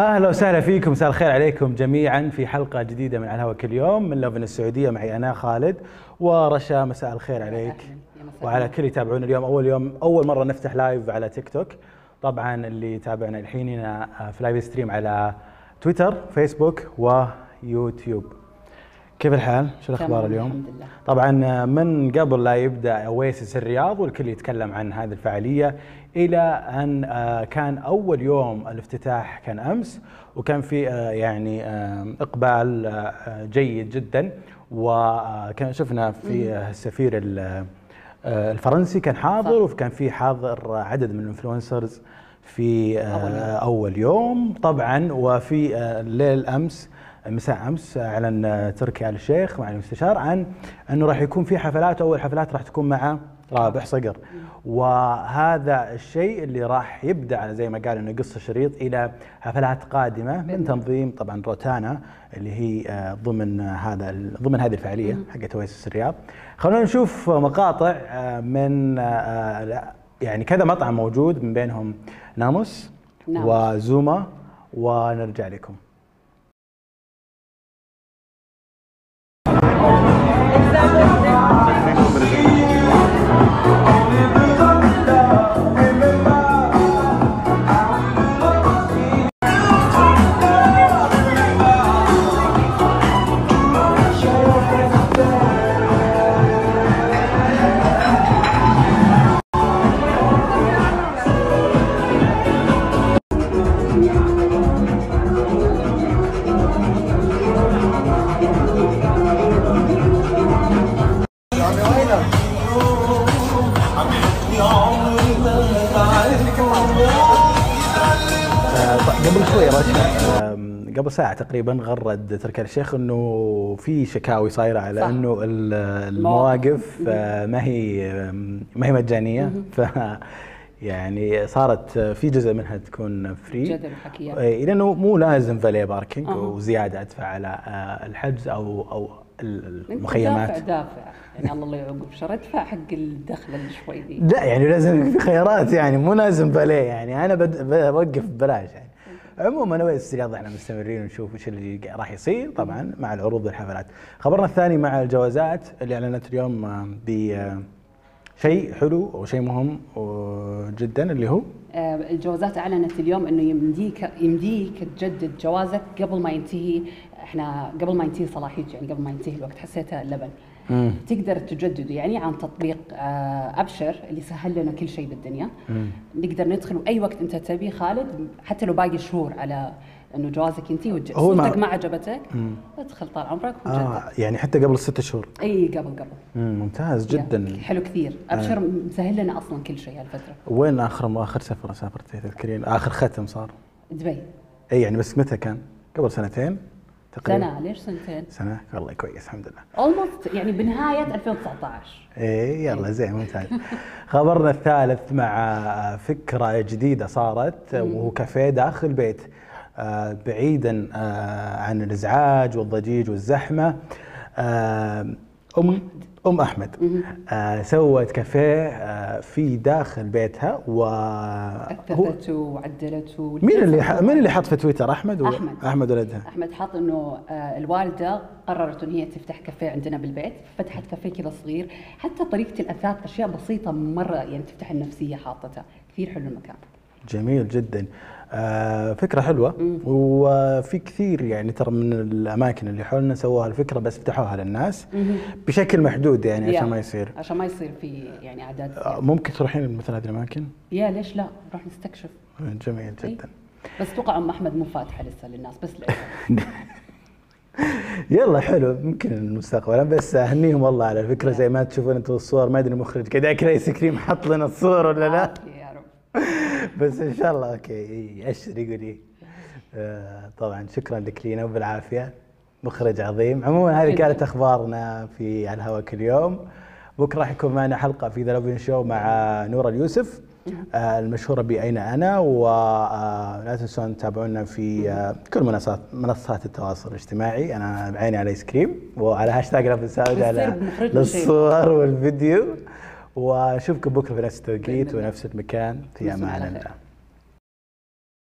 أهلا وسهلا فيكم مساء الخير عليكم جميعا في حلقة جديدة من على الهواء كل يوم من لوفن السعودية. معي أنا خالد ورشا مساء الخير عليك. وعلى كل يتابعون اليوم أول يوم أول مرة نفتح live على تيك توك طبعا اللي يتابعنا الحين هنا في live stream على تويتر فيسبوك ويوتيوب كيف الحال؟ شو الأخبار اليوم؟ الحمد لله. طبعا من قبل لا يبدأ Oasis الرياض والكل يتكلم عن هذه الفعالية إلى أن آه، كان أول يوم الافتتاح كان أمس وكان في آه، يعني آه، إقبال آه، آه، جيد جدا وكان شفنا في آه، السفير ال- آه، الفرنسي كان حاضر وكان في حاضر عدد من الانفلونسرز في آه، أول يوم. أول يوم طبعا وفي آه، ليل أمس مساء أمس أعلن تركي آل الشيخ مع المستشار عن أنه راح يكون في حفلات أول حفلات راح تكون مع رابح صقر. وهذا الشيء اللي راح يبدأ زي ما قال إنه يقص الشريط إلى حفلات قادمة من تنظيم طبعا روتانا اللي هي آه، ضمن هذا ال- ضمن هذه الفعالية حقت اويسس الرياض خلونا نشوف مقاطع آه، من آه، يعني كذا مطعم موجود من بينهم ناموس. وزوما ونرجع لكم. قبل ساعة تقريبا غرد تركي الشيخ إنه في شكاوي صايرة على. إنه ال- المواقف آه، ما هي ما هي مجانية. ف يعني صارت آه، في جزء منها تكون free. إيه، لأنه مو لازم valet parking أها. وزيادة أدفع على آه، الحجز أو أو المخيمات. دافع دافع. يعني الله لا يعقب شر ادفع حق الدخله اللي شوي ذي. لا يعني لازم في خيارات يعني مو لازم باليه يعني أنا بوقف ببلاش يعني. عموما اويس الرياض إحنا مستمرين ونشوف وش اللي راح يصير طبعا مع العروض والحفلات. خبرنا الثاني مع الجوازات اللي أعلنت اليوم آه، ب آه، شيء حلو وشيء مهم جدا اللي هو آه، الجوازات أعلنت اليوم إنه يمديك يمديك تجدد جوازك قبل ما ينتهي إحنا قبل ما ينتهي صلاحيته يعني قبل ما ينتهي الوقت حسيتها اللبن تقدر تجدده يعني عن تطبيق آه، أبشر اللي سهل لنا كل شيء بالدنيا. نقدر ندخل اي وقت أنت تبي خالد حتى لو باقي شهور على إنه جوازك وتج- هو ما- صورتك ما عجبتك ادخل طال عمرك وجدد. آه يعني حتى قبل ست شهور. إي قبل قبل. مم، ممتاز جدا. يا، حلو كثير. أبشر مسهل لنا أصلا كل شيء هالفترة. وين آخر آخر سفرة سافرت تذكرين؟ آخر ختم صار. دبي. إي يعني بس متى كان؟ قبل سنتين؟ تقريبا. سنة ليش سنتين؟ سنة؟ والله كويس الحمد لله. almost يعني بنهاية 2019 إيه يلا زين ممتاز. خبرنا الثالث مع فكرة جديدة صارت وهو كافيه داخل بيت آه، بعيدا آه، عن الإزعاج والضجيج والزحمة. آه، ام أم أحمد. آه، سوت كافيه آه، في داخل بيتها و أثثته وعدلته مين اللي ح- مين اللي حط في تويتر؟ أحمد و- أحمد. أحمد ولدها. أحمد حاط إنه آه، الوالدة قررت إن هي تفتح كافيه عندنا بالبيت. فتحت كافيه كذا صغير. حتى طريقة الأثاث أشياء بسيطة مرة يعني تفتح النفسية حاطتها. كثير حلو المكان. جميل جدا. آه فكرة حلوة. وفي كثير يعني ترى من الأماكن اللي حولنا سووها الفكرة بس فتحوها للناس بشكل محدود يعني عشان ما يصير. عشان ما يصير في يعني أعداد آه. ممكن تروحين مثل هذه الأماكن؟ يا ليش لا؟ نروح نستكشف. جميل. جدا. بس توقع أم أحمد مو فاتحة لسه للناس بس. يلا حلو. ممكن مستقبلا بس أهنيهم والله على الفكرة. زي ما تشوفون أنتم الصور ما أدري المخرج كذا ياكل آيس كريم حط لنا الصور ولا لا. عافية يا رب. بس إن شاء الله okay إي، اشر يقول إي. آه طبعا شكرا لك لينا وبالعافية مخرج عظيم عموما هذه. كانت أخبارنا في على الهواء كل يوم بكرة راح يكون معنا حلقة في The Lovin Show مع نور اليوسف آه المشهورة بأين أنا ولا تنسون تتابعونا في آه كل منصات منصات التواصل الاجتماعي أنا بعيني على ايس كريم وعلى هاشتاج سعودي على. للصور والفيديو وأشوفكم بكرة في نفس التوقيت. ونفس المكان في أمان. الله